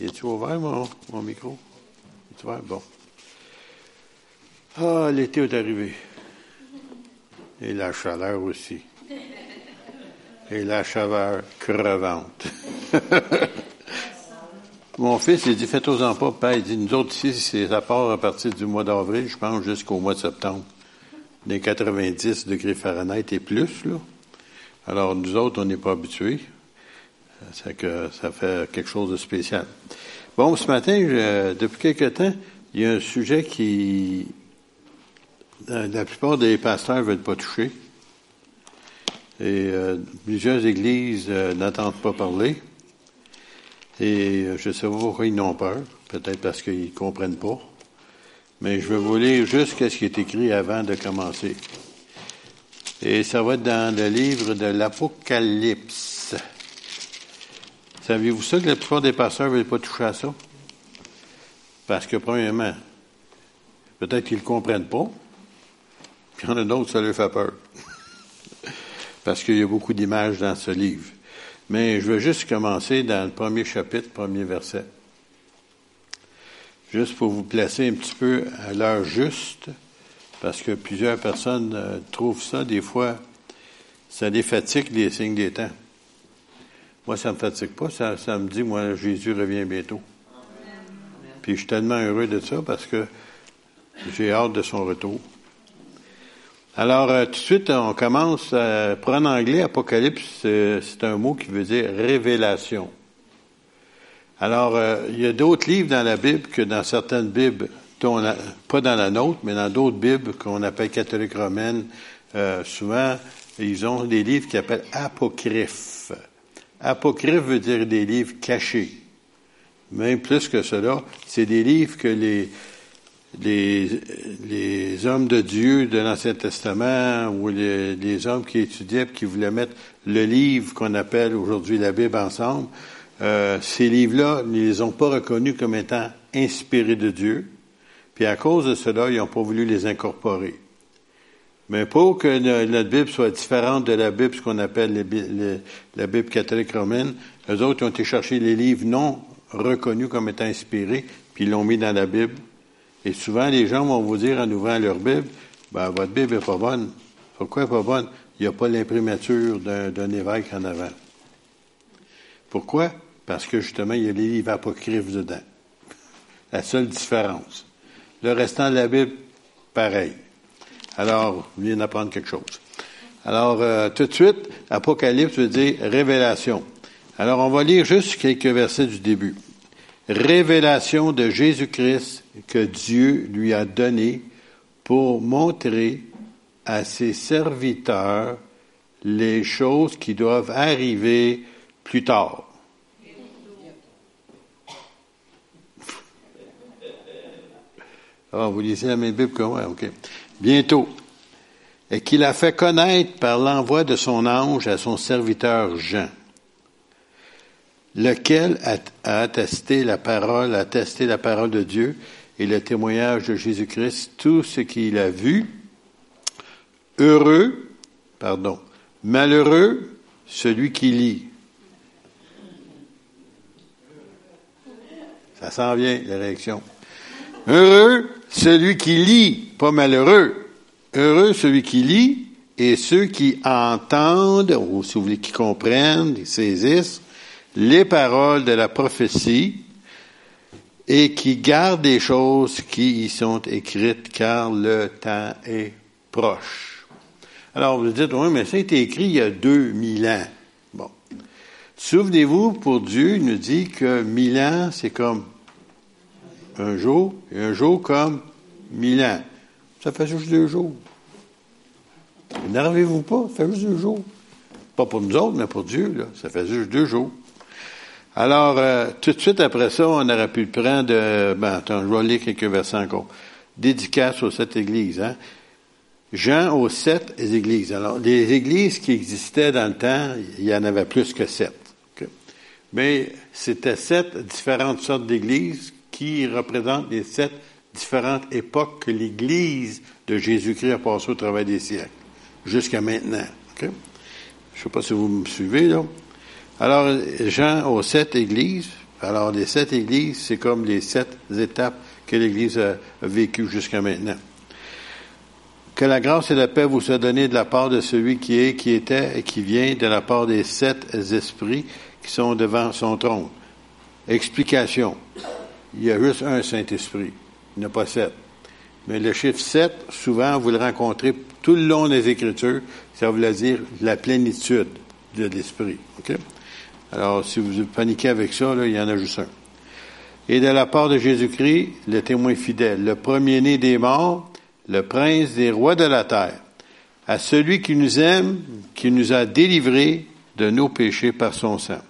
Es-tu ouvert, mon, mon micro? Es-tu ouvert? Bon. Ah, l'été est arrivé. Et la chaleur aussi. Et la chaleur crevante. Mon fils, il dit, faites-en pas, père. Il dit, nous autres ici, c'est à part à partir du mois d'avril, je pense, jusqu'au mois de septembre. Des 90 degrés Fahrenheit et plus, là. Alors, nous autres, on n'est pas habitués. C'est que ça fait quelque chose de spécial. Bon, ce matin, depuis quelque temps, il y a un sujet qui, la plupart des pasteurs ne veulent pas toucher. Et euh, plusieurs églises euh, n'entendent pas parler. Et euh, je ne sais pas pourquoi ils n'ont peur. Peut-être parce qu'ils ne comprennent pas. Mais je vais vous lire juste ce qui est écrit avant de commencer. Et ça va être dans le livre de l'Apocalypse. Saviez-vous ça que la plupart des pasteurs ne veulent pas toucher à ça? Parce que, premièrement, peut-être qu'ils ne comprennent pas. Puis il y en a d'autres, ça leur fait peur. Parce qu'il y a beaucoup d'images dans ce livre. Mais je veux juste commencer dans le premier chapitre, premier verset. Juste pour vous placer un petit peu à l'heure juste, parce que plusieurs personnes euh, trouvent ça, des fois, ça les fatigue, les signes des temps. Moi, ça me fatigue pas, ça, me dit, moi, Jésus revient bientôt. Puis je suis tellement heureux de ça parce que j'ai hâte de son retour. Alors, euh, tout de suite, on commence à prendre en anglais, Apocalypse, c'est un mot qui veut dire révélation. Alors, euh, il y a d'autres livres dans la Bible que dans certaines Bibles, pas dans la nôtre, mais dans d'autres Bibles qu'on appelle catholiques romaines, euh, souvent, ils ont des livres qui appellent apocryphes. Apocryphe veut dire des livres cachés. Même plus que cela, c'est des livres que les, les, les hommes de Dieu de l'Ancien Testament ou les, les, hommes qui étudiaient qui voulaient mettre le livre qu'on appelle aujourd'hui la Bible ensemble, euh, ces livres-là, ils ne les ont pas reconnus comme étant inspirés de Dieu. Puis à cause de cela, ils n'ont pas voulu les incorporer. Mais pour que notre Bible soit différente de la Bible, ce qu'on appelle la Bible catholique romaine, les autres ont été chercher les livres non reconnus comme étant inspirés, puis ils l'ont mis dans la Bible. Et souvent, les gens vont vous dire en ouvrant leur Bible, ben, votre Bible n'est pas bonne. Pourquoi elle n'est pas bonne? Il n'y a pas l'imprimature d'un évêque en avant. Pourquoi? Parce que justement, il y a les livres apocryphes dedans. La seule différence. Le restant de la Bible, pareil. Alors, vous venez d'apprendre quelque chose. Alors, euh, tout de suite, Apocalypse veut dire révélation. Alors, on va lire juste quelques versets du début révélation de Jésus-Christ que Dieu lui a donné pour montrer à ses serviteurs les choses qui doivent arriver plus tard. Ah, vous lisez la même Bible que moi, OK. Bientôt. Et qu'il a fait connaître par l'envoi de son ange à son serviteur Jean lequel a, attesté la parole, a attesté la parole de Dieu et le témoignage de Jésus-Christ, tout ce qu'il a vu. Heureux, pardon, malheureux celui qui lit. Ça s'en vient, la réaction. Heureux celui qui lit, pas malheureux. Heureux celui qui lit et ceux qui entendent, ou si vous voulez, qui comprennent, qui saisissent, les paroles de la prophétie et qui gardent des choses qui y sont écrites car le temps est proche. Alors vous dites, oui, mais ça a été écrit il y a 2000 ans. Bon. Souvenez-vous, pour Dieu, il nous dit que mille ans, c'est comme un jour, et un jour comme mille ans. Ça fait juste deux jours. N'arrivez-vous pas, ça fait juste deux jours. Pas pour nous autres, mais pour Dieu, là, ça fait juste deux jours. Alors, euh, tout de suite après ça, on aurait pu prendre, de, ben, attends, je vais lire quelques versets encore. Dédicace aux sept églises, hein. Jean aux sept églises. Alors, les églises qui existaient dans le temps, il y en avait plus que sept. Mais c'était sept différentes sortes d'églises qui représentent les sept différentes époques que l'Église de Jésus-Christ a passé au travers des siècles, jusqu'à maintenant. Je ne sais pas si vous me suivez, là. Alors, Jean aux sept églises, Alors, les sept églises, c'est comme les sept étapes que l'Église a vécues jusqu'à maintenant. Que la grâce et la paix vous soient données de la part de celui qui est, qui était et qui vient, de la part des sept esprits qui sont devant son trône. Explication. Il y a juste un Saint-Esprit. Il n'y pas sept. Mais le chiffre 7, souvent, vous le rencontrez tout le long des Écritures. Ça veut dire la plénitude de l'Esprit. Alors, si vous paniquez avec ça, il y en a juste un. Et de la part de Jésus-Christ, le témoin fidèle, le premier-né des morts, le prince des rois de la terre, à celui qui nous aime, qui nous a délivrés de nos péchés par son sang,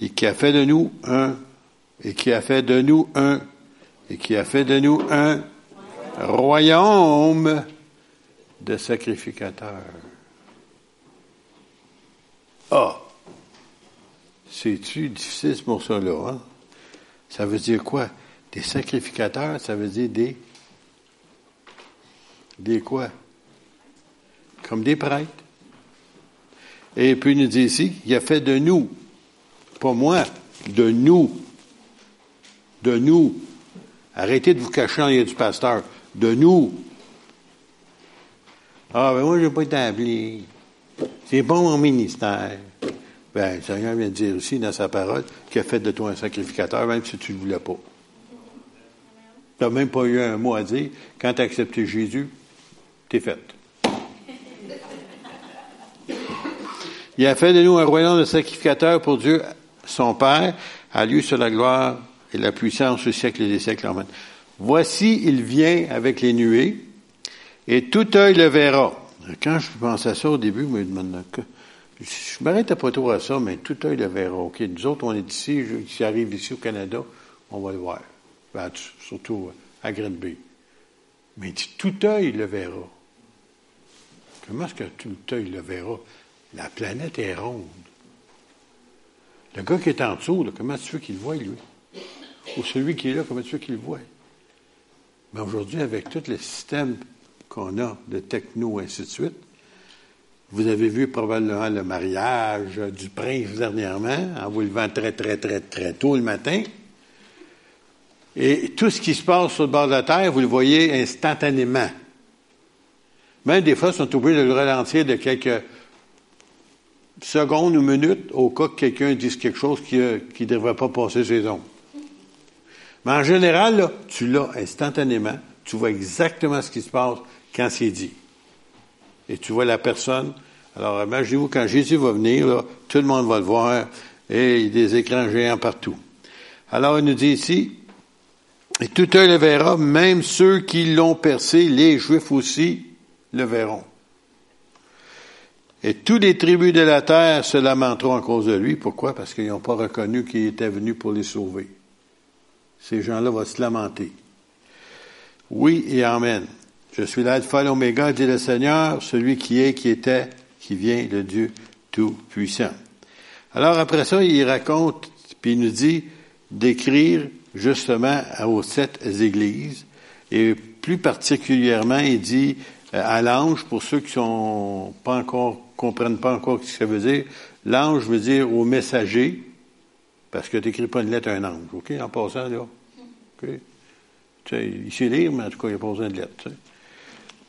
et qui a fait de nous un, et qui a fait de nous un, et qui a fait de nous un royaume de sacrificateurs. Ah! C'est-tu difficile pour ça, là, hein? Ça veut dire quoi? Des sacrificateurs, ça veut dire des des quoi? Comme des prêtres. Et puis il nous dit ici, il a fait de nous, pas moi, de nous, de nous. Arrêtez de vous cacher en lieu du pasteur. De nous. Ah, ben moi, je n'ai pas été appelé. C'est bon mon ministère. Ben, le Seigneur vient de dire aussi dans sa parole qu'il a fait de toi un sacrificateur, même si tu ne le voulais pas. Tu n'as même pas eu un mot à dire. Quand tu as accepté Jésus, fait. Il a fait de nous un royaume de sacrificateurs pour Dieu, son Père, à lui sur la gloire et la puissance au siècle des siècles. Amen. Voici, il vient avec les nuées, et tout œil le verra. Quand je pense à ça au début, je me demande, je m'arrête pas trop à ça, mais tout œil le verra. OK, nous autres, on est ici, qui arrive ici au Canada, on va le voir. Ben, surtout à Green Bay. Mais tout œil le verra. Comment est-ce que tout œil le verra? La planète est ronde. Le gars qui est en dessous, comment tu veux qu'il le voie, lui? Ou celui qui est là, comment veux qu'il le voie? Mais aujourd'hui, avec tout le système qu'on a de techno, ainsi de suite, vous avez vu probablement le mariage du prince dernièrement, en vous levant très, très, très, très tôt le matin. Et tout ce qui se passe sur le bord de la terre, vous le voyez instantanément. Même des fois, ils sont obligés de le ralentir de quelques secondes ou minutes au cas que quelqu'un dise quelque chose qui ne euh, devrait pas passer ses ondes. Mais en général, là, tu l'as instantanément. Tu vois exactement ce qui se passe quand c'est dit. Et tu vois la personne. Alors, imaginez-vous, quand Jésus va venir, là, tout le monde va le voir, et il y a des écrans géants partout. Alors, il nous dit ici, et tout un le verra, même ceux qui l'ont percé, les Juifs aussi, le verront. Et tous les tribus de la terre se lamenteront à cause de lui. Pourquoi? Parce qu'ils n'ont pas reconnu qu'il était venu pour les sauver. Ces gens-là vont se lamenter. Oui et Amen. Je suis l'alpha et l'oméga, dit le Seigneur, celui qui est, qui était, qui vient, le Dieu Tout-Puissant. Alors après ça, il raconte, puis il nous dit d'écrire justement aux sept églises, et plus particulièrement, il dit euh, à l'ange, pour ceux qui sont pas encore, comprennent pas encore ce que ça veut dire, l'ange veut dire au messager, parce que tu n'écris pas une lettre à un ange, OK, en passant, là. Tu sais, il sait lire, mais en tout cas, il n'y a pas besoin de lettre,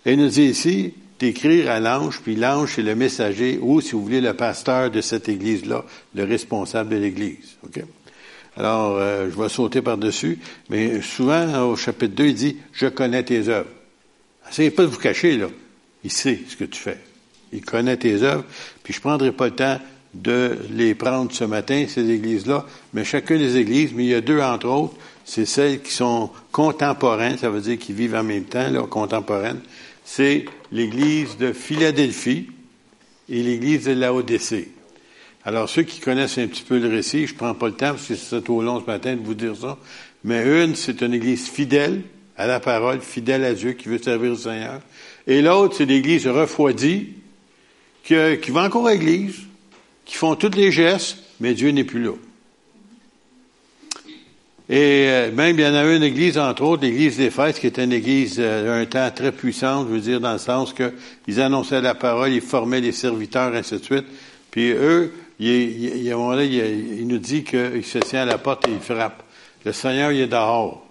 Et il nous dit ici, d'écrire à l'ange, puis l'ange, c'est le messager, ou, si vous voulez, le pasteur de cette église-là, le responsable de l'église? Alors, euh, je vais sauter par-dessus, mais souvent, au chapitre 2, il dit, je connais tes œuvres. Essayez pas de vous cacher, là. Il sait ce que tu fais. Il connaît tes œuvres. Puis je ne prendrai pas le temps de les prendre ce matin, ces églises-là, mais chacune des églises, mais il y a deux entre autres, c'est celles qui sont contemporaines, ça veut dire qu'ils vivent en même temps, là, contemporaines. C'est l'église de Philadelphie et l'église de Laodicée. Alors, ceux qui connaissent un petit peu le récit, je prends pas le temps parce que c'est trop long ce matin de vous dire ça, mais une, c'est une église fidèle, à la parole, fidèle à Dieu, qui veut servir le Seigneur. Et l'autre, c'est l'Église refroidie, qui, qui va encore à l'Église, qui font tous les gestes, mais Dieu n'est plus là. Et euh, même, il y en a une église, entre autres, l'église d'Éphèse, qui était une église euh, d'un temps très puissante, je veux dire, dans le sens qu'ils annonçaient la parole, ils formaient les serviteurs, ainsi de suite. Puis eux, il, il, il, il nous dit qu'il se tient à la porte et il frappe. Le Seigneur, il est dehors.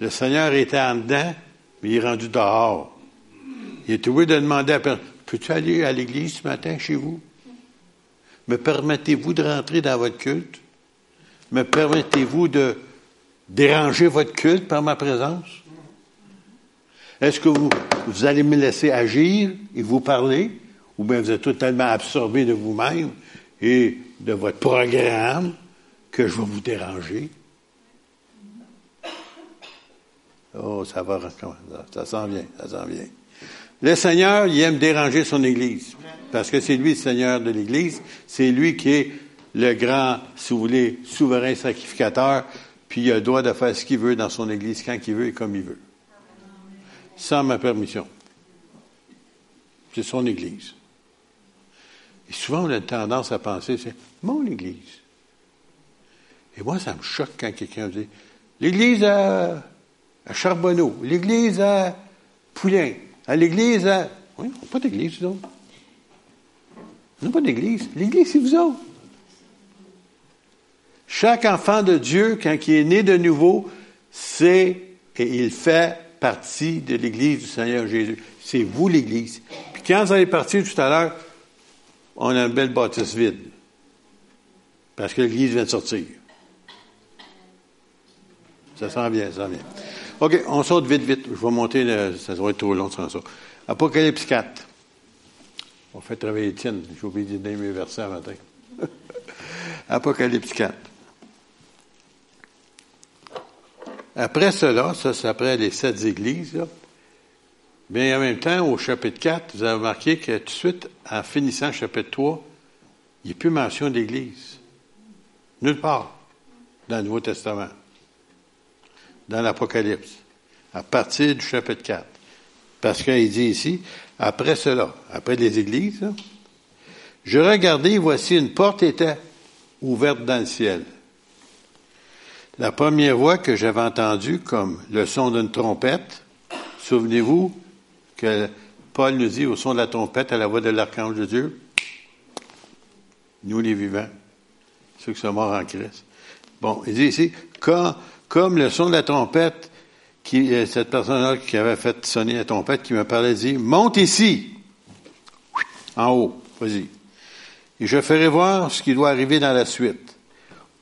Le Seigneur était en dedans, mais il est rendu dehors. Il est obligé de demander à personne, peux-tu aller à l'église ce matin chez vous? Me permettez-vous de rentrer dans votre culte? Me permettez-vous de déranger votre culte par ma présence? Est-ce que vous, allez me laisser agir et vous parler? Ou bien vous êtes totalement absorbé de vous-même et de votre programme que je vais vous déranger? Oh, ça va, ça s'en vient, ça s'en vient. Le Seigneur, il aime déranger son Église, parce que c'est lui le Seigneur de l'Église, c'est lui qui est le grand, si vous voulez, souverain sacrificateur, puis il a le droit de faire ce qu'il veut dans son Église, quand il veut et comme il veut. Sans ma permission. C'est son Église. Et souvent, on a tendance à penser, c'est mon Église. Et moi, ça me choque quand quelqu'un dit, l'Église à Charbonneau, l'église à Poulain, l'église à. Oui, on n'a pas d'église, vous autres. Pas d'église. L'église, c'est vous autres. Chaque enfant de Dieu, quand il est né de nouveau, c'est et il fait partie de l'Église du Seigneur Jésus. C'est vous l'Église. Puis quand vous allez partir tout à l'heure, on a une belle bâtisse vide. Parce que l'Église vient de sortir. Ça sent bien, ça sent bien. OK, on saute vite, vite. Je vais monter, ça va être trop long sans ça. Apocalypse 4. On fait travailler Étienne. J'ai oublié de donner mes versets matin. Apocalypse 4. Après cela, ça c'est après les sept églises, bien en même temps, au chapitre 4, vous avez remarqué que tout de suite, en finissant chapitre 3, il n'y a plus mention d'église. Nulle part dans le Nouveau Testament dans l'Apocalypse, à partir du chapitre 4. Parce qu'il dit ici, après cela, après les églises, je regardais, voici une porte était ouverte dans le ciel. La première voix que j'avais entendue comme le son d'une trompette, souvenez-vous que Paul nous dit au son de la trompette, à la voix de l'archange de Dieu, nous les vivants, ceux qui sont morts en Christ. Bon, il dit ici, comme le son de la trompette, euh, cette personne-là qui avait fait sonner la trompette, qui me parlait, dit, monte ici, en haut, vas-y. Et je ferai voir ce qui doit arriver dans la suite.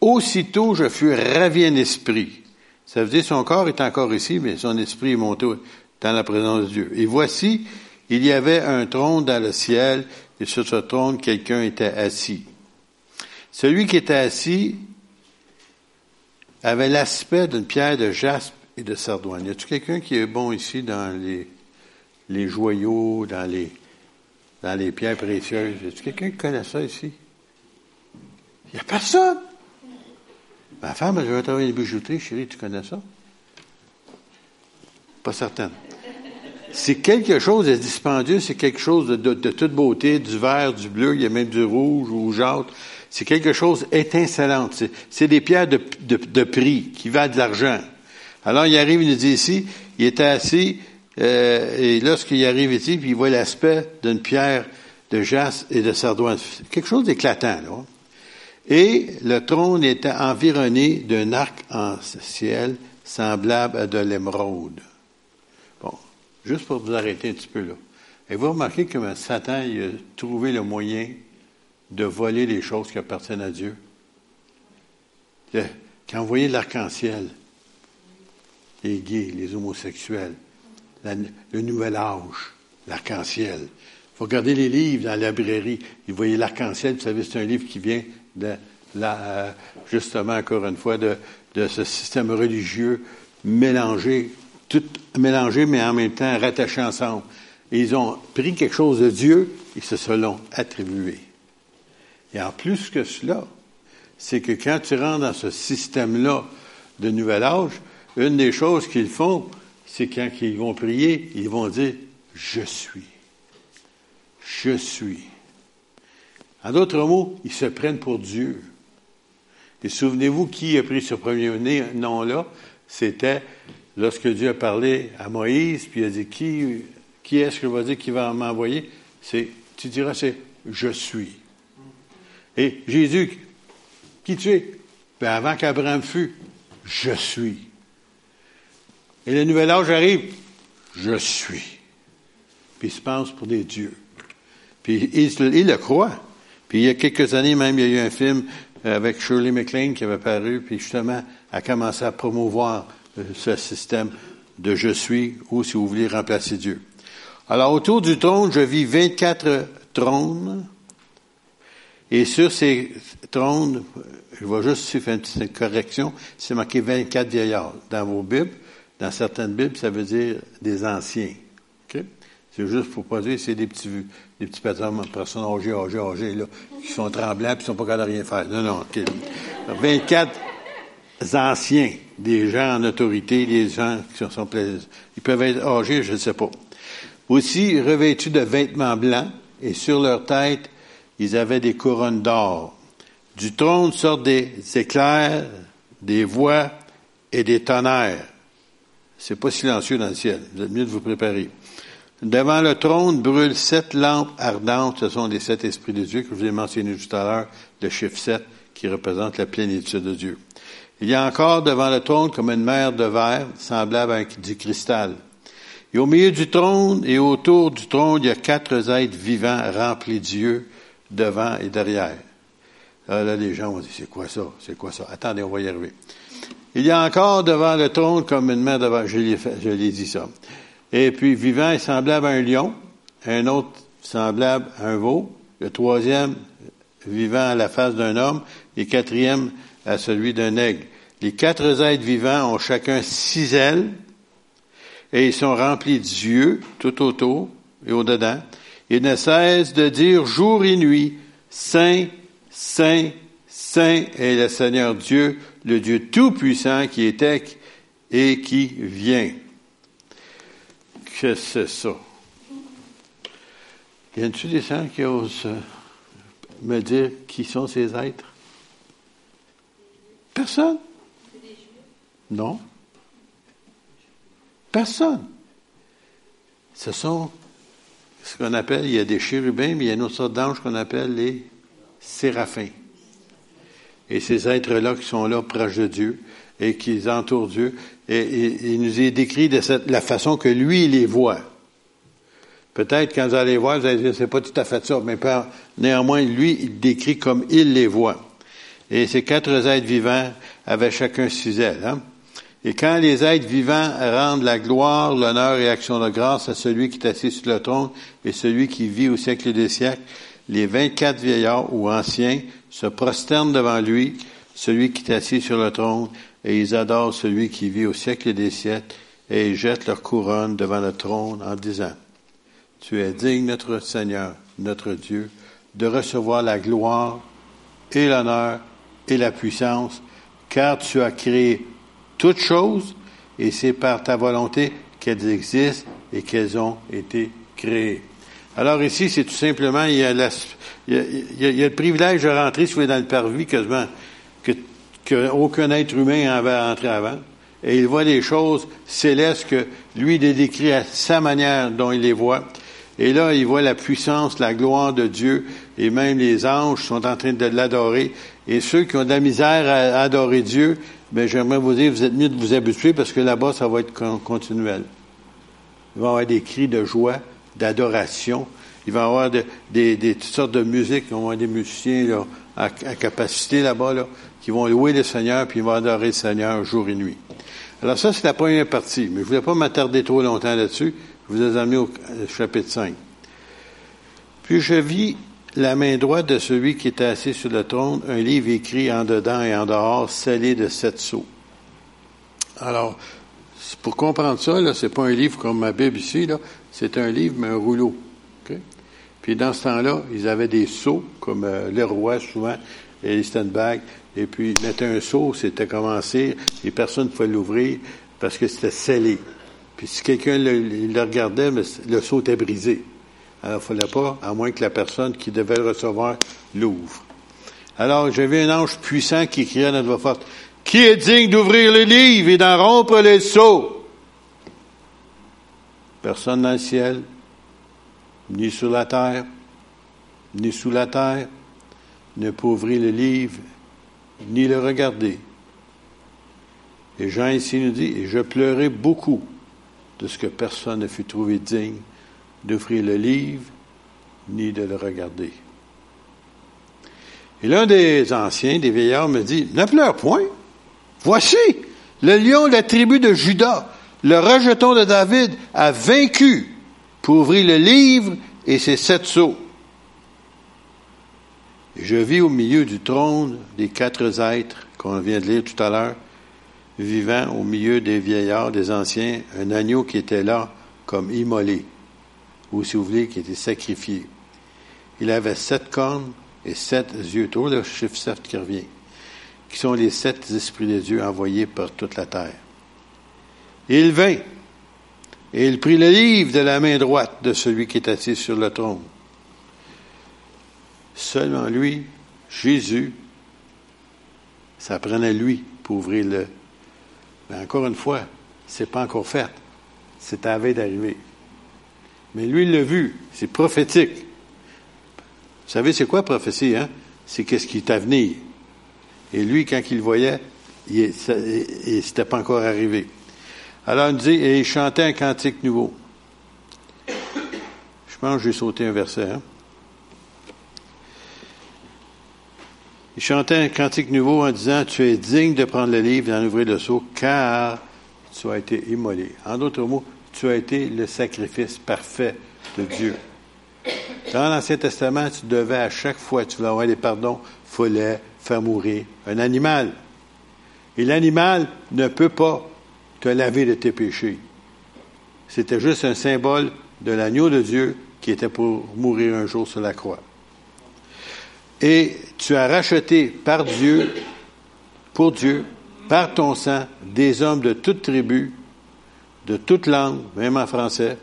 Aussitôt, je fus ravi en esprit. Ça veut dire son corps est encore ici, mais son esprit est monté dans la présence de Dieu. Et voici, il y avait un trône dans le ciel, et sur ce trône, quelqu'un était assis. Celui qui était assis avait l'aspect d'une pierre de jaspe et de sardoine. Y a-t-il quelqu'un qui est bon ici dans les, joyaux, dans les, dans les pierres précieuses? Y a-t-il quelqu'un qui connaît ça ici? Il a personne. Ma femme, je vais travailler les bijouteries. Chérie, tu connais ça? Pas certaine. C'est quelque chose de dispendieux, c'est quelque chose de, toute beauté, du vert, du bleu, il y a même du rouge ou rougeâtre. C'est quelque chose étincelant. C'est des pierres de, prix qui valent de l'argent. Alors il arrive, il nous dit ici, il était assis, euh, et lorsqu'il arrive ici, puis il voit l'aspect d'une pierre de jaspe et de sardoine. Quelque chose d'éclatant, là. Et le trône était environné d'un arc en ciel semblable à de l'émeraude. Bon, juste pour vous arrêter un petit peu là. Et vous remarquez que Satan a trouvé le moyen de voler les choses qui appartiennent à Dieu. Quand vous voyez l'arc-en-ciel, les gays, les homosexuels, le nouvel âge, l'arc-en-ciel. Il faut regarder les livres dans la librairie. Vous voyez l'arc-en-ciel, vous savez, c'est un livre qui vient la, justement, encore une fois, de, ce système religieux mélangé, tout mélangé, mais en même temps rattaché ensemble. Ils ont pris quelque chose de Dieu et se sont attribué. Et en plus que cela, c'est que quand tu rentres dans ce système-là de nouvel âge, une des choses qu'ils font, c'est quand ils vont prier, ils vont dire Je suis. Je suis. En d'autres mots, ils se prennent pour Dieu. Et souvenez-vous qui a pris ce premier nom-là? C'était lorsque Dieu a parlé à Moïse, puis il a dit Qui, qui est-ce que va dire qui va m'envoyer? C'est, tu diras, c'est Je suis. Et Jésus, qui tu es? Ben avant qu'Abraham fût, je suis. Et le nouvel âge arrive, je suis. Puis il se pense pour des dieux. Puis il, le croit. Puis il y a quelques années même, il y a eu un film avec Shirley MacLaine qui avait paru, puis justement a commencé à promouvoir euh, ce système de je suis, ou si vous voulez remplacer Dieu. Alors autour du trône, je vis 24 trônes, et sur ces trônes, je vais juste faire une petite correction, c'est marqué 24 vieillards. Dans vos Bibles, dans certaines Bibles, ça veut dire des anciens. C'est juste pour dire c'est des petits, des petits personnes, personnes âgées, âgées, âgées, là, qui sont tremblants et qui sont pas capables de rien faire. Non, non. 24 anciens, des gens en autorité, des gens qui sont, sont Ils peuvent être âgés, je ne sais pas. Aussi revêtus de vêtements blancs, et sur leur tête, ils avaient des couronnes d'or. Du trône sortent des éclairs, des voix et des tonnerres. C'est pas silencieux dans le ciel. Vous êtes mieux de vous préparer. Devant le trône brûlent sept lampes ardentes. Ce sont les sept esprits de Dieu que je vous ai mentionnés tout à l'heure, le chiffre sept qui représente la plénitude de Dieu. Il y a encore devant le trône comme une mer de verre, semblable à du cristal. Et au milieu du trône et autour du trône, il y a quatre êtres vivants remplis d'yeux devant et derrière. Là, les gens vont dire, c'est quoi ça? C'est quoi ça? Attendez, on va y arriver. Il y a encore devant le trône comme une mer de verre. Je l'ai dit ça. Et puis, vivant est semblable à un lion, un autre semblable à un veau, le troisième vivant à la face d'un homme, et quatrième à celui d'un aigle. Les quatre êtres vivants ont chacun six ailes, et ils sont remplis d'yeux tout autour et au-dedans. Ils ne cessent de dire jour et nuit, Saint, Saint, Saint est le Seigneur Dieu, le Dieu Tout-Puissant qui était et qui vient que c'est ça? Y a-t-il des gens qui osent euh, me dire qui sont ces êtres? Personne? Non. Personne. Ce sont ce qu'on appelle, il y a des chérubins, mais il y a une autre sorte d'anges qu'on appelle les séraphins. Et ces êtres-là qui sont là proches de Dieu et qui entourent Dieu, et, il nous est décrit de cette, la façon que lui, les voit. Peut-être quand vous allez voir, vous allez dire, c'est pas tout à fait ça, mais néanmoins, lui, il décrit comme il les voit. Et ces quatre êtres vivants avaient chacun six ailes. Hein? Et quand les êtres vivants rendent la gloire, l'honneur et l'action de grâce à celui qui est assis sur le trône et celui qui vit au siècle des siècles, les vingt-quatre vieillards ou anciens se prosternent devant lui, celui qui est assis sur le trône, et ils adorent celui qui vit au siècle des siècles, et ils jettent leur couronne devant le trône en disant, Tu es digne, notre Seigneur, notre Dieu, de recevoir la gloire et l'honneur et la puissance, car tu as créé toutes choses, et c'est par ta volonté qu'elles existent et qu'elles ont été créées. Alors ici, c'est tout simplement, il y, a le privilège de rentrer, si vous dans le parvis, quasiment, que qu'aucun être humain avait entré avant. Et il voit des choses célestes que lui, il les décrit à sa manière dont il les voit. Et là, il voit la puissance, la gloire de Dieu, et même les anges sont en train de l'adorer. Et ceux qui ont de la misère à adorer Dieu, ben, j'aimerais vous dire, vous êtes mieux de vous habituer parce que là-bas, ça va être continuel. Il va y avoir des cris de joie, d'adoration. Il va y avoir des, toutes sortes de musique. Il va avoir des musiciens à, capacité là-bas. Là qui vont louer le Seigneur, puis ils vont adorer le Seigneur jour et nuit. Alors ça, c'est la première partie, mais je ne voulais pas m'attarder trop longtemps là-dessus. Je vous ai amené au chapitre 5. Puis je vis la main droite de celui qui était assis sur le trône, un livre écrit en dedans et en dehors, scellé de sept sceaux. Alors, pour comprendre ça, là, c'est pas un livre comme ma Bible ici, là, c'est un livre, mais un rouleau. Puis dans ce temps-là, ils avaient des sceaux, comme euh, les rois souvent, et les Stenberg, et puis il mettait un seau, c'était commencé, et personne ne pouvait l'ouvrir parce que c'était scellé. Puis si quelqu'un le, regardait, le seau était brisé. Alors, il ne fallait pas, à moins que la personne qui devait le recevoir l'ouvre. Alors, j'avais un ange puissant qui criait à notre voix forte, Qui est digne d'ouvrir le livre et d'en rompre les seaux? Personne dans le ciel, ni sur la terre, ni sous la terre, ne peut ouvrir le livre ni le regarder. Et Jean ici nous dit, et je pleurais beaucoup de ce que personne ne fut trouvé digne d'ouvrir le livre ni de le regarder. Et l'un des anciens, des vieillards, me dit, ne pleure point. Voici, le lion de la tribu de Judas, le rejeton de David, a vaincu pour ouvrir le livre et ses sept sceaux. Je vis au milieu du trône des quatre êtres qu'on vient de lire tout à l'heure, vivant au milieu des vieillards, des anciens, un agneau qui était là comme immolé, ou si vous voulez, qui était sacrifié. Il avait sept cornes et sept yeux, toujours le chiffre sept qui revient, qui sont les sept esprits de Dieu envoyés par toute la terre. Il vint, et il prit le livre de la main droite de celui qui est assis sur le trône. Seulement lui, Jésus, ça prenait lui pour ouvrir le. Mais encore une fois, c'est pas encore fait. C'est à d'arriver. Mais lui, il l'a vu. C'est prophétique. Vous savez, c'est quoi prophétie, hein? C'est qu'est-ce qui est à venir. Et lui, quand il le voyait, il n'était pas encore arrivé. Alors, il dit, et il chantait un cantique nouveau. Je pense que j'ai sauté un verset, hein? Il chantait un cantique nouveau en disant, tu es digne de prendre le livre et d'en ouvrir le seau, car tu as été immolé. En d'autres mots, tu as été le sacrifice parfait de Dieu. Dans l'Ancien Testament, tu devais à chaque fois tu voulais avoir des pardons, fallait faire mourir un animal. Et l'animal ne peut pas te laver de tes péchés. C'était juste un symbole de l'agneau de Dieu qui était pour mourir un jour sur la croix. Et tu as racheté par Dieu, pour Dieu, par ton sang, des hommes de toute tribu, de toute langue, même en français,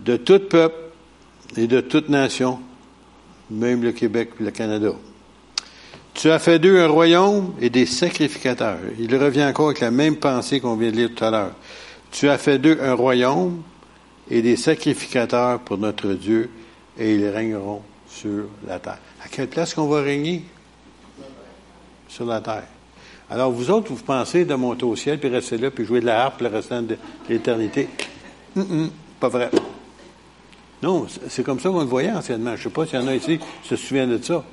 de tout peuple et de toute nation, même le Québec et le Canada. Tu as fait d'eux un royaume et des sacrificateurs. Il revient encore avec la même pensée qu'on vient de lire tout à l'heure. Tu as fait d'eux un royaume et des sacrificateurs pour notre Dieu, et ils régneront sur la terre. À quelle place qu'on va régner? Sur la terre. Alors, vous autres, vous pensez de monter au ciel, puis rester là, puis jouer de la harpe le restant de l'éternité? pas vrai. Non, c'est comme ça qu'on le voyait anciennement. Je ne sais pas s'il y en a ici qui se souviennent de ça.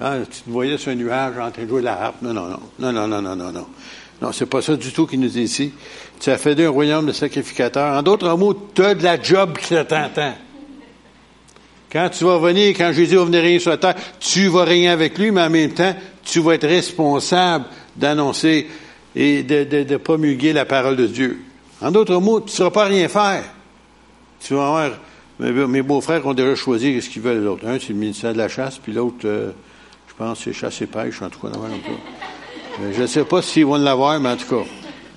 Ah, tu te voyais sur un nuage en train de jouer de la harpe. Non, non, non. Non, non, non, non, non, non. Non, c'est pas ça du tout qu'il nous dit ici. Tu as fait d'un royaume de sacrificateurs. En d'autres mots, tu as de la job qui t'attend. Quand tu vas venir, quand Jésus va venir régner sur la terre, tu vas régner avec lui, mais en même temps, tu vas être responsable d'annoncer et de, promulguer la parole de Dieu. En d'autres mots, tu ne sauras pas rien faire. Tu vas voir, mes, beaux-frères ont déjà choisi ce qu'ils veulent, l'autre. Un, c'est le ministère de la chasse, puis l'autre, euh, je pense, c'est chasse et pêche, en tout cas. je ne sais pas s'ils vont l'avoir, mais en tout cas,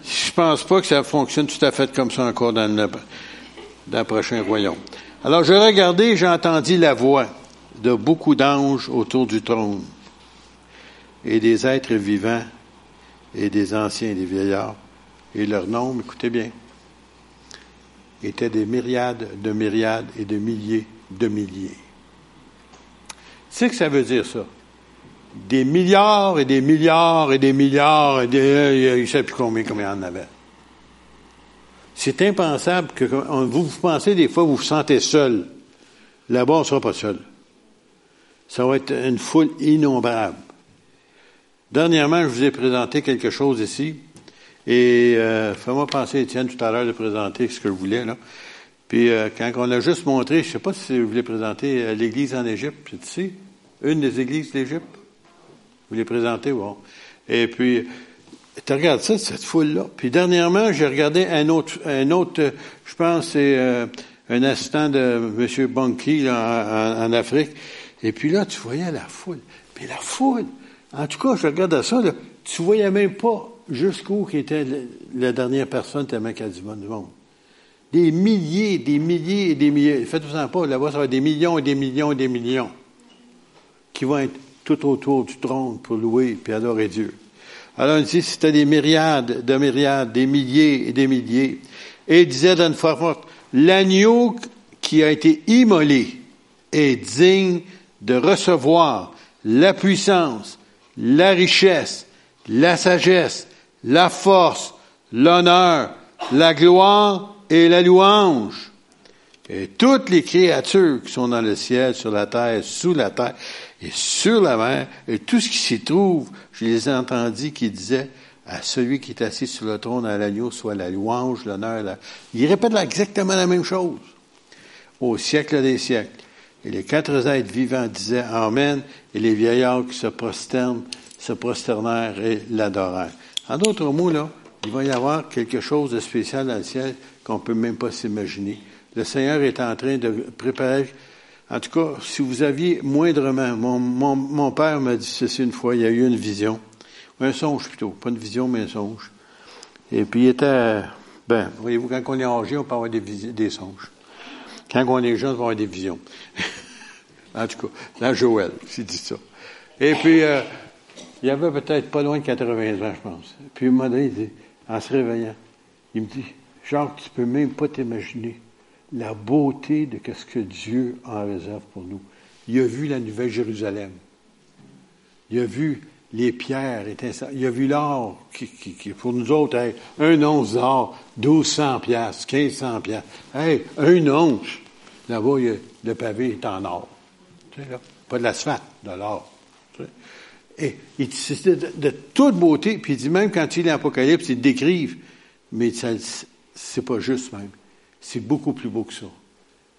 je pense pas que ça fonctionne tout à fait comme ça encore dans le, dans prochain royaume. Alors, je regardais, j'ai entendu la voix de beaucoup d'anges autour du trône et des êtres vivants et des anciens et des vieillards. Et leur nom, écoutez bien, étaient des myriades de myriades et de milliers de milliers. C'est que ça veut dire ça. Des milliards et des milliards et des milliards et des, je ne sais plus combien, combien il en avait. C'est impensable que vous, vous pensez des fois, vous vous sentez seul. Là-bas, on ne sera pas seul. Ça va être une foule innombrable. Dernièrement, je vous ai présenté quelque chose ici. Et euh, fais-moi penser, Étienne, tout à l'heure, de présenter ce que je voulais. Là. Puis euh, quand on a juste montré, je ne sais pas si vous voulez présenter euh, l'église en Égypte, c'est ici, une des églises d'Égypte? Vous voulez présenter, bon. Et puis, tu regardes ça, cette foule-là. Puis dernièrement, j'ai regardé un autre, un autre, je pense, c'est euh, un assistant de M. Bunky là, en, Afrique. Et puis là, tu voyais la foule. Puis la foule, en tout cas, je regardais ça, là, tu voyais même pas jusqu'où était la dernière personne tellement qu'il du monde. Des milliers, des milliers et des milliers. Faites-vous-en pas, là-bas, ça va être des millions et des millions et des millions qui vont être tout autour du trône pour louer et adorer Dieu. Alors il dit, c'était des myriades de myriades, des milliers et des milliers. Et il disait d'une fois forte, l'agneau qui a été immolé est digne de recevoir la puissance, la richesse, la sagesse, la force, l'honneur, la gloire et la louange. Et toutes les créatures qui sont dans le ciel, sur la terre, sous la terre et sur la mer, et tout ce qui s'y trouve, je les ai entendus qui disaient, à celui qui est assis sur le trône à l'agneau soit la louange, l'honneur. La... Il répète exactement la même chose. Au siècle des siècles. Et les quatre êtres vivants disaient Amen, et les vieillards qui se prosternent, se prosternèrent et l'adorèrent. En d'autres mots, là, il va y avoir quelque chose de spécial dans le ciel qu'on peut même pas s'imaginer. Le Seigneur est en train de préparer. En tout cas, si vous aviez moindrement, mon, mon, mon père m'a dit ceci une fois, il y a eu une vision, un songe plutôt, pas une vision, mais un songe. Et puis il était, ben, voyez-vous, quand on est âgé, on peut avoir des, des songes. Quand on est jeune, on va avoir des visions. en tout cas, dans Joël, c'est dit ça. Et puis, euh, il y avait peut-être pas loin de 80 ans, je pense. Puis il m'a dit, en se réveillant, il me dit, Jacques, tu peux même pas t'imaginer la beauté de ce que Dieu en réserve pour nous. Il a vu la Nouvelle Jérusalem. Il a vu les pierres étincelantes. Il a vu l'or qui, pour nous autres, un once d'or, 1200 piastres, 1500 piastres. Hey, un once. Là-bas, le pavé est en or. Tu là, pas de l'asphalte, de l'or. Et il c'est de, toute beauté, puis il dit même quand il est Apocalypse, il décrive, mais c'est pas juste même. C'est beaucoup plus beau que ça.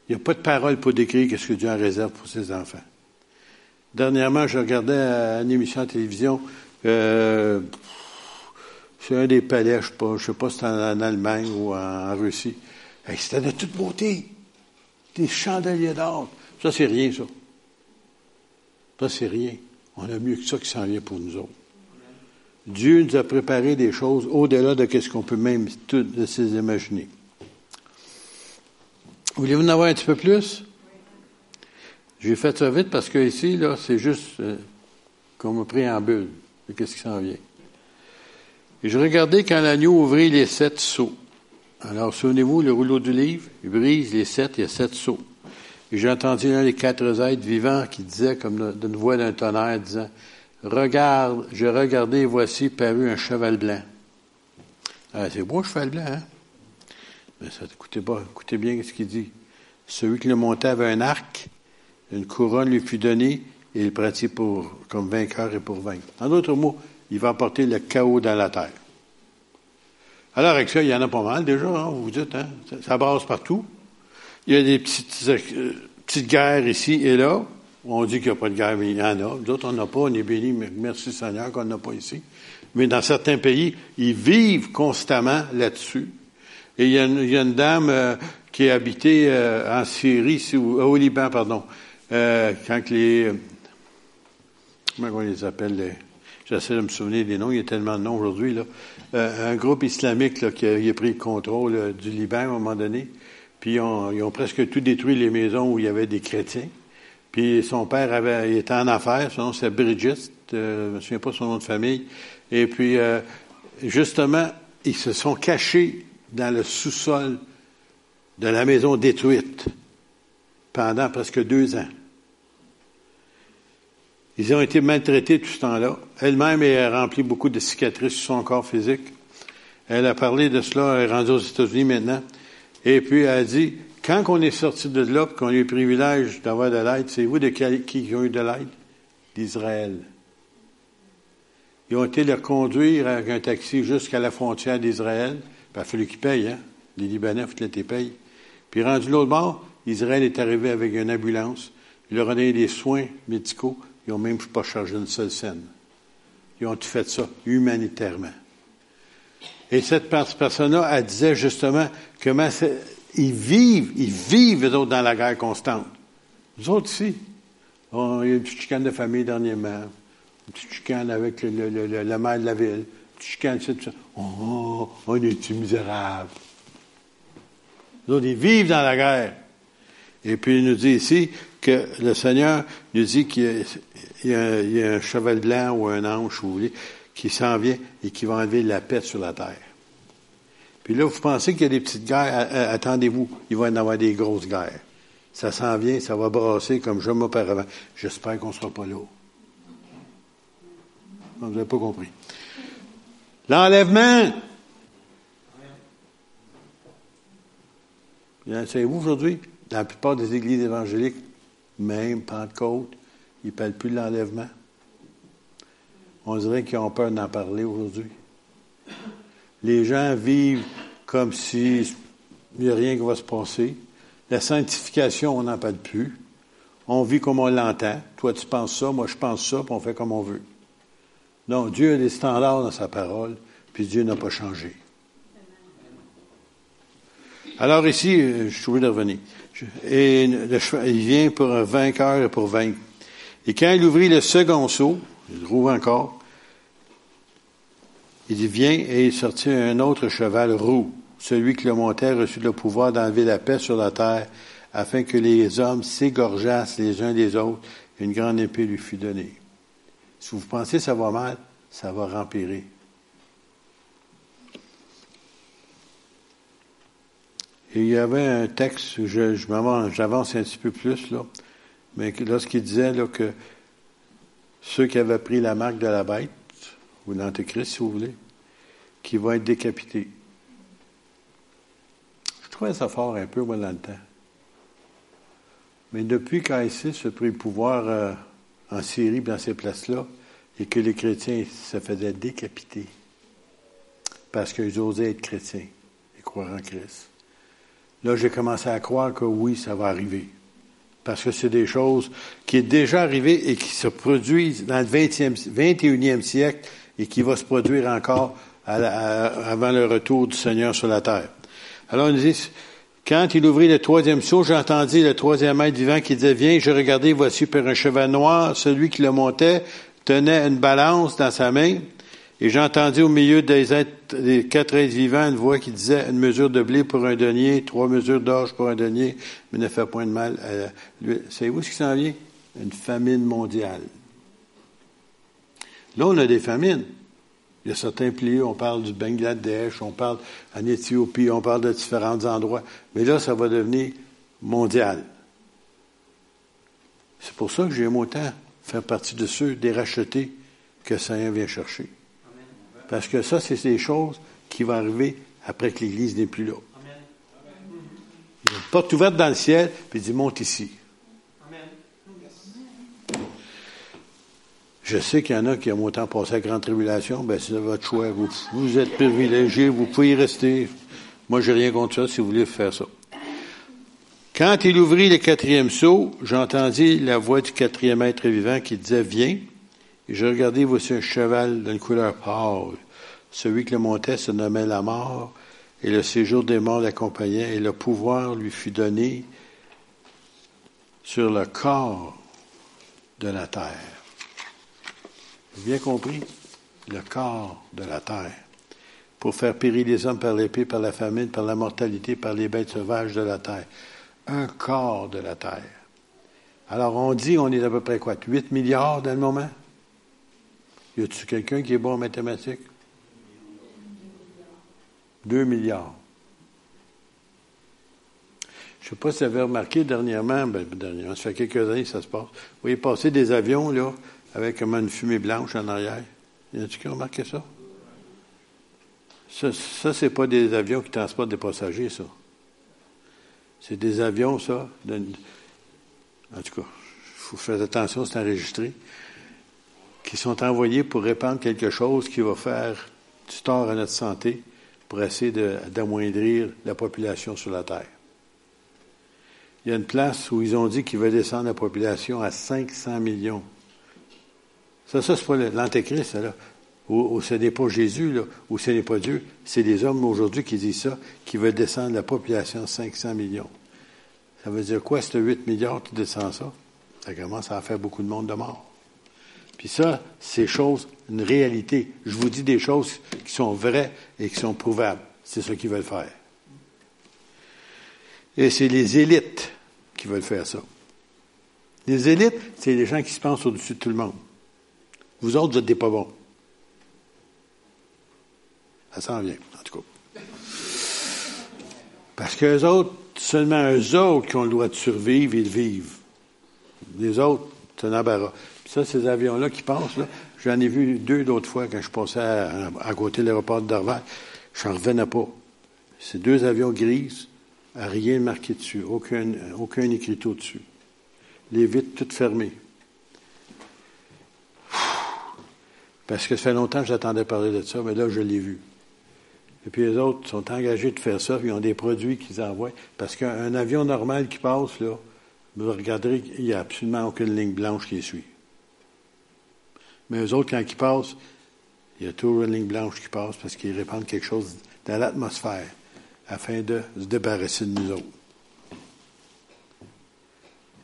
Il n'y a pas de parole pour décrire ce que Dieu en réserve pour ses enfants. Dernièrement, je regardais une émission de télévision, euh, c'est un des palais, je ne sais pas, si c'était en, Allemagne ou en, Russie. c'était de toute beauté. Des chandeliers d'or. Ça, c'est rien, ça. Ça, c'est rien. On a mieux que ça qui s'en vient pour nous autres. Dieu nous a préparé des choses au-delà de ce qu'on peut même tout de s'imaginer. Voulez-vous en avoir un petit peu plus? J'ai fait ça vite parce que ici, là, c'est juste euh, comme un préambule de qu'est-ce qui s'en vient? Et je regardais quand l'agneau ouvrit les sept seaux. Alors, souvenez-vous, le rouleau du livre, il brise les sept, il y a sept seaux. Et j'ai entendu l'un des quatre êtres vivants qui disait, comme d'une voix d'un tonnerre, disant, Regarde, j'ai regardé voici paru un cheval blanc. Ah, c'est beau, cheval blanc, hein? Mais ça, écoutez, pas, écoutez bien ce qu'il dit? Celui qui le montait avait un arc, une couronne lui fut donnée, et il pratique pour, comme vainqueur et pour vaincre. En d'autres mots, il va apporter le chaos dans la terre. Alors, avec ça, il y en a pas mal déjà, hein, vous vous dites, hein? ça, ça brasse partout. Il y a des petites, euh, petites guerres ici et là. On dit qu'il n'y a pas de guerre, mais il y en a. D'autres, on n'a pas. On est béni, merci Seigneur qu'on n'a pas ici. Mais dans certains pays, ils vivent constamment là-dessus. Et il y, a une, a dame euh, qui est habitée euh, en Syrie, au Liban, pardon, quand les... comment on les appelle J'essaie de me souvenir des noms, il y a tellement de noms aujourd'hui. Là. un groupe islamique qui, a, a, pris le contrôle du Liban à un moment donné. Puis ils ont presque tout détruit les maisons où il y avait des chrétiens. Puis son père avait, il était en affaires, son nom c'est Bridget, euh, je ne me souviens pas son nom de famille. Et puis euh, justement, ils se sont cachés dans le sous-sol de la maison détruite pendant presque deux ans. Ils ont été maltraités tout ce temps-là. Elle-même est remplie beaucoup de cicatrices sur son corps physique. Elle a parlé de cela, elle est rendue aux États-Unis maintenant. Et puis, elle a dit, quand on est sorti de là, qu'on a eu le privilège d'avoir de l'aide, c'est vous de qui, qui ont eu de l'aide? D'Israël. Ils ont été les conduire avec un taxi jusqu'à la frontière d'Israël. Il a fallu qu'ils payent, hein? Les Libanais, il faut qu'ils payent. Puis, rendu l'autre bord, Israël est arrivé avec une ambulance. Il leur a donné des soins médicaux. Ils n'ont même pas chargé une seule scène. Ils ont tout fait ça humanitairement. Et cette personne-là, elle disait justement comment ils vivent, ils vivent, eux autres, dans la guerre constante. Nous autres ici, il y a une petite chicane de famille dernièrement, une petite chicane avec le, le, le, le maire de la ville, une petite chicane, tout ça. Oh, on est misérable. Nous autres, ils vivent dans la guerre. Et puis, il nous dit ici que le Seigneur nous dit qu'il y, a un cheval blanc ou un ange, vous voulez, qui s'en vient et qui va enlever la paix sur la terre. Puis là, vous pensez qu'il y a des petites guerres, attendez-vous, il va y en avoir des grosses guerres. Ça s'en vient, ça va brasser comme jamais auparavant. J'espère qu'on ne sera pas là. Vous n'avez pas compris. L'enlèvement. Savez-vous aujourd'hui, dans la plupart des églises évangéliques, même Pentecôte, ils ne parlent plus de l'enlèvement. On dirait qu'ils ont peur d'en parler aujourd'hui. Les gens vivent comme s'il n'y a rien qui va se passer. La sanctification, on n'en parle plus. On vit comme on l'entend. Toi, tu penses ça, moi, je pense ça, puis on fait comme on veut. Non, Dieu a des standards dans sa parole, puis Dieu n'a pas changé. Alors ici, euh, je suis de revenir. Et il vient pour un vainqueur et pour vaincre. Et quand il ouvrit le second seau, il trouve encore, il vient et il sortit un autre cheval roux. Celui qui le montait reçut le pouvoir d'enlever la paix sur la terre, afin que les hommes s'égorgeassent les uns des autres. Une grande épée lui fut donnée. Si vous pensez que ça va mal, ça va rempirer. Et il y avait un texte, je, j'avance un petit peu plus, là, mais lorsqu'il disait que ceux qui avaient pris la marque de la bête, ou l'antéchrist, si vous voulez, qui vont être décapités. Je trouvais ça fort un peu, moi, dans le temps. Mais depuis qu'ISIS a pris le pouvoir euh, en Syrie, dans ces places-là, et que les chrétiens se faisaient décapiter, parce qu'ils osaient être chrétiens et croire en Christ. Là, j'ai commencé à croire que oui, ça va arriver. Parce que c'est des choses qui sont déjà arrivées et qui se produisent dans le 20e, 21e siècle et qui vont se produire encore avant le retour du Seigneur sur la terre. Alors, on dit, quand il ouvrit le troisième seau, j'entendis le troisième maître vivant qui disait, viens, je regardais, voici par un cheval noir, celui qui le montait tenait une balance dans sa main, et j'entendis au milieu des quatre êtres vivants une voix qui disait une mesure de blé pour un denier, trois mesures d'orge pour un denier, mais ne fait point de mal à lui. Savez-vous ce qui s'en vient? Une famine mondiale. Là, on a des famines. Il y a certains pays, on parle du Bangladesh, on parle en Éthiopie, on parle de différents endroits. Mais là, ça va devenir mondial. C'est pour ça que j'aime autant faire partie de ceux des rachetés que Seigneur vient chercher. Parce que ça, c'est des choses qui vont arriver après que l'Église n'est plus là. Il y a une porte ouverte dans le ciel, puis il dit, monte ici. Je sais qu'il y en a qui ont autant passé la grande tribulation, ben c'est votre choix. Vous, êtes privilégiés, vous pouvez y rester. Moi, j'ai rien contre ça si vous voulez faire ça. Quand il ouvrit le quatrième seau, j'entendis la voix du quatrième être vivant qui disait, viens. Et je regardais, voici un cheval d'une couleur pâle. Celui qui le montait se nommait la mort, et le séjour des morts l'accompagnait, et le pouvoir lui fut donné sur le corps de la terre. Bien compris? Le corps de la terre. Pour faire périr les hommes par l'épée, par la famine, par la mortalité, par les bêtes sauvages de la terre. Un corps de la terre. Alors on dit, on est à peu près quoi? 8 milliards dans le moment? Y a-t-il quelqu'un qui est bon en mathématiques? 2 milliards. Je ne sais pas si vous avez remarqué dernièrement, ben, dernièrement, ça fait quelques années que ça se passe. Vous voyez passer des avions, là, avec comme une fumée blanche en arrière. Y a-t-il qui a remarqué ça? Ça, ça c'est pas des avions qui transportent des passagers, ça. C'est des avions, ça. en tout cas, il faut faire attention, c'est enregistré. Qui sont envoyés pour répandre quelque chose qui va faire du tort à notre santé pour essayer d'amoindrir la population sur la Terre. Il y a une place où ils ont dit qu'ils veulent descendre la population à 500 millions. Ça, ça, c'est pas l'antéchrist, là. Ou, ce n'est pas Jésus, là, ou ce n'est pas Dieu. C'est des hommes aujourd'hui qui disent ça, qui veulent descendre la population à 500 millions. Ça veut dire quoi, c'est 8 milliards qui descend ça? Ça commence à faire beaucoup de monde de mort. Puis ça, c'est choses, une réalité. Je vous dis des choses qui sont vraies et qui sont prouvables. C'est ce qu'ils veulent faire. Et c'est les élites qui veulent faire ça. Les élites, c'est les gens qui se pensent au-dessus de tout le monde. Vous autres, vous n'êtes pas bons. Ça s'en vient, en tout cas. Parce qu'eux autres, seulement eux autres qui ont le droit de survivre de vivre. Les autres, c'est un embarras. Puis ça, ces avions-là qui passent, J'en ai vu deux d'autres fois quand je passais à, côté de l'aéroport de Dorval. Je n'en revenais pas. C'est deux avions grises, rien marqué dessus, aucun, aucun écriteau dessus. Les vitres toutes fermées. Parce que ça fait longtemps que j'attendais parler de ça, mais là, je l'ai vu. Et puis les autres sont engagés de faire ça, puis ils ont des produits qu'ils envoient. Parce qu'un avion normal qui passe, là, vous regarderez, il n'y a absolument aucune ligne blanche qui suit. Mais eux autres, quand ils passent, il y a toujours une ligne blanche qui passe parce qu'ils répandent quelque chose dans l'atmosphère afin de se débarrasser de nous autres.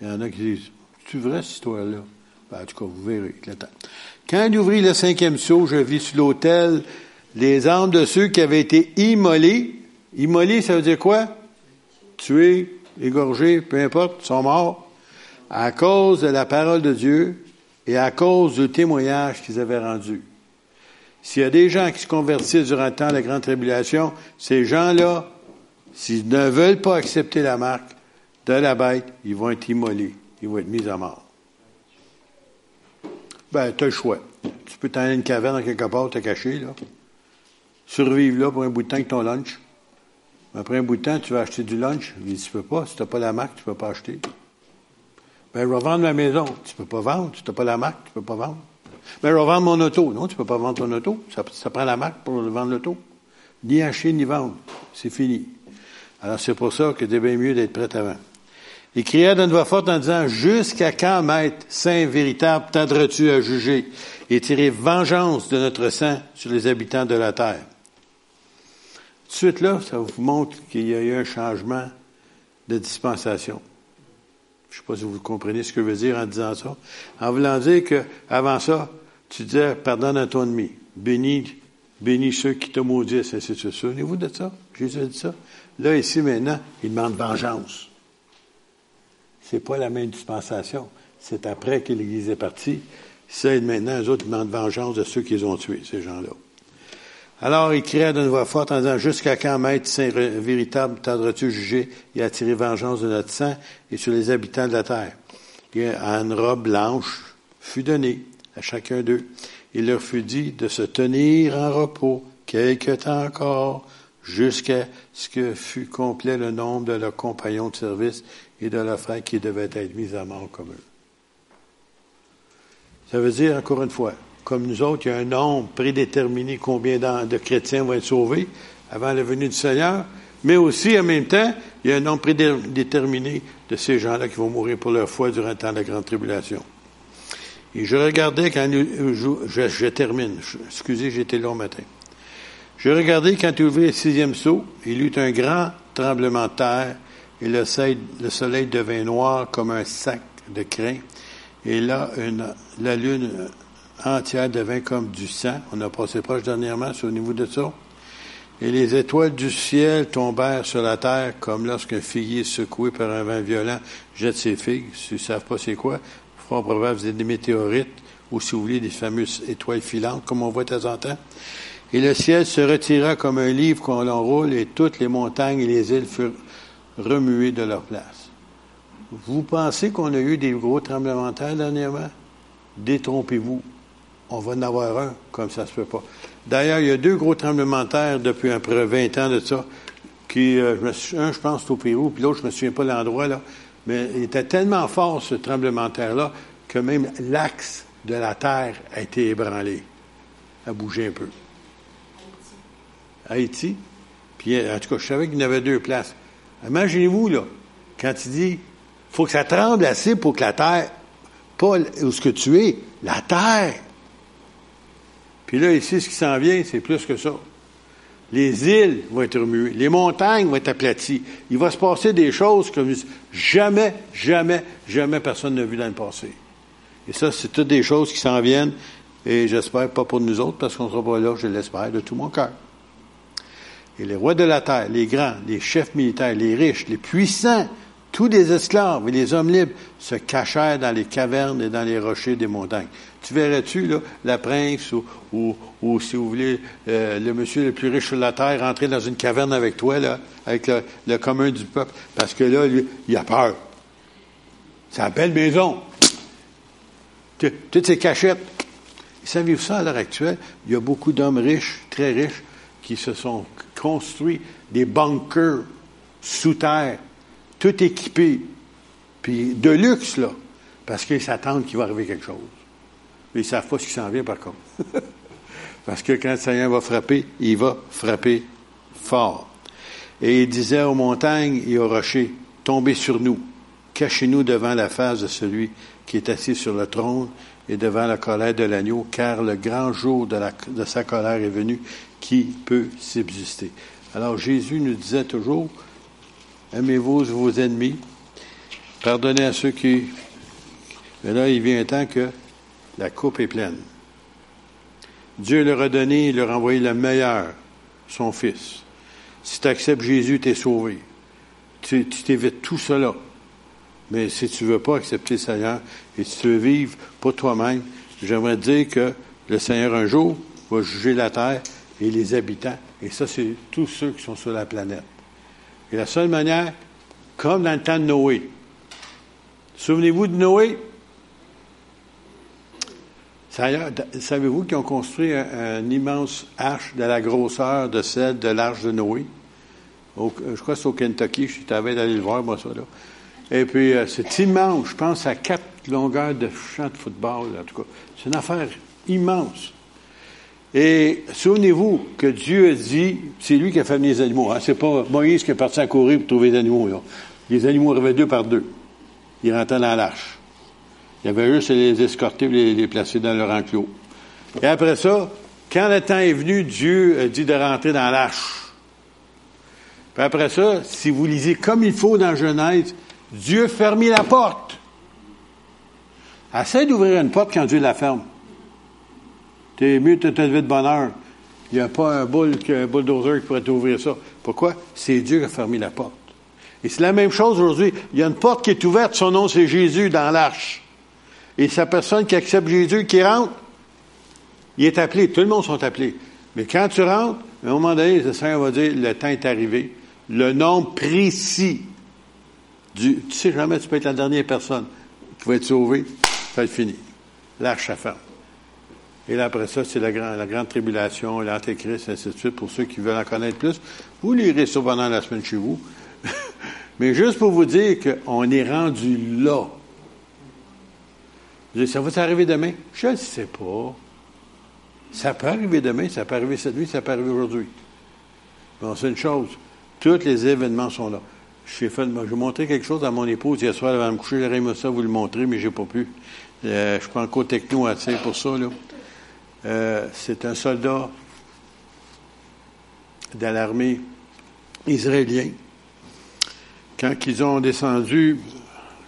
Il y en a qui disent, c'est vrai cette histoire-là? Ben, en tout cas, vous verrez le temps. Quand il ouvrit le cinquième seau, je vis sur l'autel les âmes de ceux qui avaient été immolés. Immolés, ça veut dire quoi? Tués, égorgés, peu importe, sont morts à cause de la parole de Dieu et à cause du témoignage qu'ils avaient rendu. S'il y a des gens qui se convertissent durant le temps de la grande tribulation, ces gens-là, s'ils ne veulent pas accepter la marque de la bête, ils vont être immolés, ils vont être mis à mort. Ben, tu as le choix. Tu peux t'en aller une caverne quelque part, te cacher, là. Survivre là pour un bout de temps avec ton lunch. Après un bout de temps, tu vas acheter du lunch. Il dit, tu peux pas. Si tu n'as pas la marque, tu peux pas acheter. Ben, je vais vendre ma maison. Tu peux pas vendre. Si tu n'as pas la marque, tu peux pas vendre. Ben, je vais vendre mon auto. Non, tu peux pas vendre ton auto. Ça, prend la marque pour vendre l'auto. Ni acheter, ni vendre. C'est fini. Alors, c'est pour ça que c'est bien mieux d'être prêt avant. Il cria d'une voix forte en disant, Jusqu'à quand, maître, saint véritable, tardras-tu à juger et tirer vengeance de notre sang sur les habitants de la terre? De suite là, ça vous montre qu'il y a eu un changement de dispensation. Je ne sais pas si vous comprenez ce que je veux dire en disant ça. En voulant dire que avant ça, tu disais pardonne à ton ennemi, bénis, bénis ceux qui te maudissent, ainsi de suite. Souvenez-vous de ça? Jésus a dit ça. Là, ici, maintenant, il demande vengeance. C'est pas la même dispensation. C'est après que l'Église est partie. Ça, maintenant, les autres demandent vengeance de ceux qu'ils ont tués, ces gens-là. Alors il cria d'une voix forte en disant, Jusqu'à quand, maître saint véritable, tardras-tu juger et attirer vengeance de notre sang et sur les habitants de la terre? Une robe blanche fut donnée à chacun d'eux. Il leur fut dit de se tenir en repos quelque temps encore, jusqu'à ce que fût complet le nombre de leurs compagnons de service et de frères qui devaient être mis à mort comme eux. Ça veut dire, encore une fois, comme nous autres, il y a un nombre prédéterminé combien de chrétiens vont être sauvés avant la venue du Seigneur, mais aussi, en même temps, il y a un nombre prédéterminé de ces gens-là qui vont mourir pour leur foi durant le temps de la grande tribulation. Et je regardais quand je, je, termine, excusez, j'étais long matin. Je regardais quand il ouvrit le sixième saut, il eut un grand tremblement de terre, et le soleil, le devint noir comme un sac de crin, et là, une, la lune entière devint comme du sang. On a passé proche dernièrement sur au niveau de ça. Et les étoiles du ciel tombèrent sur la terre comme lorsqu'un figuier secoué par un vent violent jette ses figues. Si vous ne savez pas c'est quoi, fort probable des météorites ou si vous voulez des fameuses étoiles filantes comme on voit de temps en temps. Et le ciel se retira comme un livre qu'on l'enroule et toutes les montagnes et les îles furent remuées de leur place. Vous pensez qu'on a eu des gros tremblements de terre dernièrement? Détrompez-vous on va en avoir un, comme ça se peut pas. D'ailleurs, il y a deux gros tremblements de terre depuis un peu 20 ans de ça, qui, euh, un, je pense, c'est au Pérou, puis l'autre, je me souviens pas l'endroit, là, mais il était tellement fort, ce tremblement de terre-là, que même l'axe de la Terre a été ébranlé, a bougé un peu. Haïti. Puis, en tout cas, je savais qu'il y en avait deux places. Imaginez-vous, là, quand il dit, faut que ça tremble assez pour que la Terre, pas où ce que tu es, la Terre puis là, ici, ce qui s'en vient, c'est plus que ça. Les îles vont être remuées, les montagnes vont être aplaties. Il va se passer des choses comme jamais, jamais, jamais personne n'a vu dans le passé. Et ça, c'est toutes des choses qui s'en viennent, et j'espère pas pour nous autres, parce qu'on ne sera pas là, je l'espère de tout mon cœur. Et les rois de la terre, les grands, les chefs militaires, les riches, les puissants, tous les esclaves et les hommes libres se cachèrent dans les cavernes et dans les rochers des montagnes. Tu verrais-tu, là, la prince ou, ou, si vous voulez, euh, le monsieur le plus riche sur la terre rentrer dans une caverne avec toi, là, avec le, commun du peuple, parce que là, lui, il a peur. La belle maison. Toutes ces cachettes. Savez-vous ça à l'heure actuelle? Il y a beaucoup d'hommes riches, très riches, qui se sont construits des bunkers sous terre, tout équipés, puis de luxe, là, parce qu'ils s'attendent qu'il va arriver quelque chose. Mais ils ne savent pas ce qui s'en vient, par contre. parce que quand le Seigneur va frapper, il va frapper fort. Et il disait aux montagnes et aux rochers, tombez sur nous, cachez-nous devant la face de celui qui est assis sur le trône et devant la colère de l'agneau, car le grand jour de, de sa colère est venu, qui peut subsister. Alors Jésus nous disait toujours, aimez-vous vos ennemis, pardonnez à ceux qui... Mais là, il vient un temps que la coupe est pleine. Dieu leur a donné, il leur a envoyé le meilleur, son Fils. Si tu acceptes Jésus, tu es sauvé. Tu t'évites tout cela. Mais si tu ne veux pas accepter le Seigneur et si tu veux vivre pour toi-même, j'aimerais dire que le Seigneur un jour va juger la terre et les habitants. Et ça, c'est tous ceux qui sont sur la planète. Et la seule manière, comme dans le temps de Noé. Souvenez-vous de Noé? Savez-vous qu'ils ont construit un, immense arche de la grosseur de celle de l'arche de Noé? je crois que c'est au Kentucky, je suis d'aller le voir, moi, ça, là. Et puis, euh, c'est immense. Je pense à quatre longueurs de champ de football, en tout cas. C'est une affaire immense. Et souvenez-vous que Dieu a dit, c'est lui qui a fait les animaux. Hein? C'est pas Moïse qui est parti à courir pour trouver les animaux. Les animaux arrivaient deux par deux. Ils rentraient dans l'arche. Il y avait juste à les escorter et les, placer dans leur enclos. Et après ça, quand le temps est venu, Dieu a dit de rentrer dans l'arche. Puis après ça, si vous lisez comme il faut dans Genèse, Dieu fermit la porte. Essaye d'ouvrir une porte quand Dieu la ferme. T'es mieux de te lever de bonheur. Il n'y a pas un, boule, un bulldozer qui pourrait t'ouvrir ça. Pourquoi? C'est Dieu qui a fermé la porte. Et c'est la même chose aujourd'hui. Il y a une porte qui est ouverte, son nom c'est Jésus dans l'arche. Et sa personne qui accepte Jésus, qui rentre, il est appelé. Tout le monde sont appelés. Mais quand tu rentres, à un moment donné, le Seigneur va dire, le temps est arrivé. Le nombre précis tu sais jamais, tu peux être la dernière personne qui va être sauvée, ça va être fini. L'arche à ferme. Et là, après ça, c'est la, la, grande tribulation, l'antéchrist, ainsi de suite, pour ceux qui veulent en connaître plus. Vous lirez ça pendant la semaine chez vous. Mais juste pour vous dire qu'on est rendu là. ça va arriver demain? Je ne sais pas. Ça peut arriver demain, ça peut arriver cette nuit, ça peut arriver aujourd'hui. Bon, c'est une chose. Tous les événements sont là. Je vais montrer quelque chose à mon épouse hier soir avant de me coucher. J'aurais aimé ça vous le montrer, mais j'ai pas pu. Euh, je prends encore techno à pour ça. Là. Euh, c'est un soldat de l'armée israélienne. Quand ils ont descendu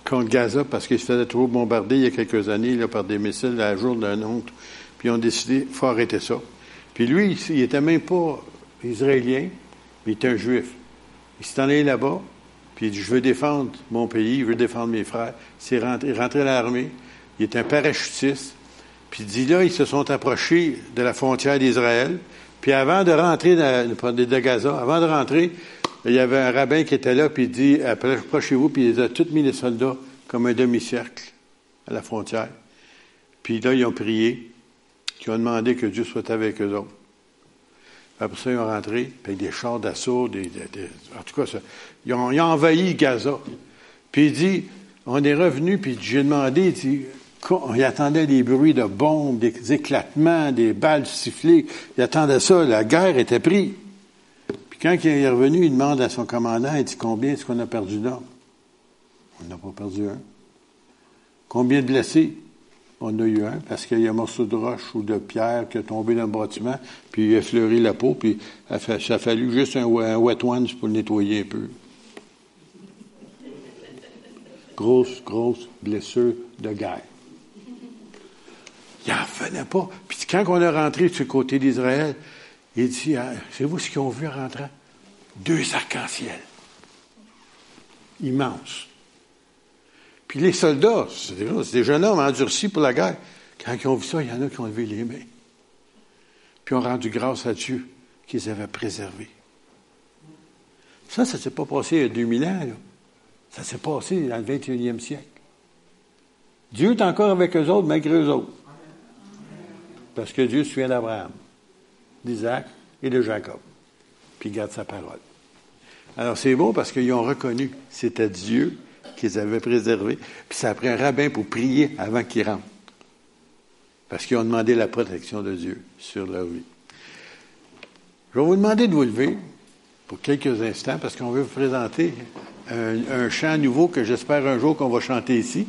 contre Gaza, parce qu'ils se faisaient trop bombarder il y a quelques années là, par des missiles à jour d'un autre, puis ils ont décidé, il faut arrêter ça. Puis lui, il n'était même pas israélien, mais il était un juif. Il s'est allé là-bas, puis il dit, je veux défendre mon pays, je veux défendre mes frères. C'est rentré, rentré à l'armée. Il est un parachutiste. Puis il dit, là, ils se sont approchés de la frontière d'Israël. Puis avant de rentrer dans, de Gaza, avant de rentrer, il y avait un rabbin qui était là, puis il dit, approchez-vous, puis il a tous mis les soldats comme un demi-cercle à la frontière. Puis là, ils ont prié, ils ont demandé que Dieu soit avec eux autres. Après ça, ils ont rentré, puis des chars d'assaut, des, en tout cas, ils, ont, envahi Gaza. Puis il dit, on est revenu, puis j'ai demandé, il dit, il attendait des bruits de bombes, des éclatements, des balles sifflées. Il attendait ça, la guerre était prise. Puis quand il est revenu, il demande à son commandant, il dit, combien est-ce qu'on a perdu d'hommes? On n'a pas perdu un. Combien de blessés? On a eu un parce qu'il y a un morceau de roche ou de pierre qui est tombé dans le bâtiment, puis il a fleuri la peau, puis ça a fallu juste un, wet one pour le nettoyer un peu. Grosse, grosse blessure de guerre. Il n'en venait pas. Puis quand on est rentré ce côté d'Israël, il dit, ah, c'est vous ce qu'ils ont vu en rentrant? Deux arcs-en-ciel. Immenses. Puis les soldats, c'est des jeunes hommes endurcis pour la guerre. Quand ils ont vu ça, il y en a qui ont levé les mains. Puis ont rendu grâce à Dieu qu'ils avaient préservé. Ça, ça ne s'est pas passé il y a 2000 ans. Ça s'est passé dans le 21e siècle. Dieu est encore avec eux autres, malgré eux autres. Parce que Dieu se souvient d'Abraham, d'Isaac et de Jacob. Puis il garde sa parole. Alors c'est bon parce qu'ils ont reconnu que c'était Dieu qui les avait préservés. Puis ça a pris un rabbin pour prier avant qu'ils rentrent. Parce qu'ils ont demandé la protection de Dieu sur leur vie. Je vais vous demander de vous lever pour quelques instants parce qu'on veut vous présenter un, chant nouveau que j'espère un jour qu'on va chanter ici.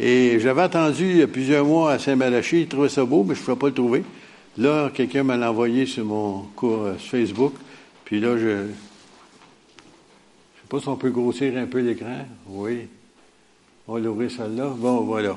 Et j'avais entendu il y a plusieurs mois à Saint-Malachie, il trouvait ça beau, mais je ne pouvais pas le trouver. Là, quelqu'un m'a envoyé sur mon cours euh, Facebook. Puis là, je ne sais pas si on peut grossir un peu l'écran. Oui. On va l'ouvrir celle-là. Bon, voilà.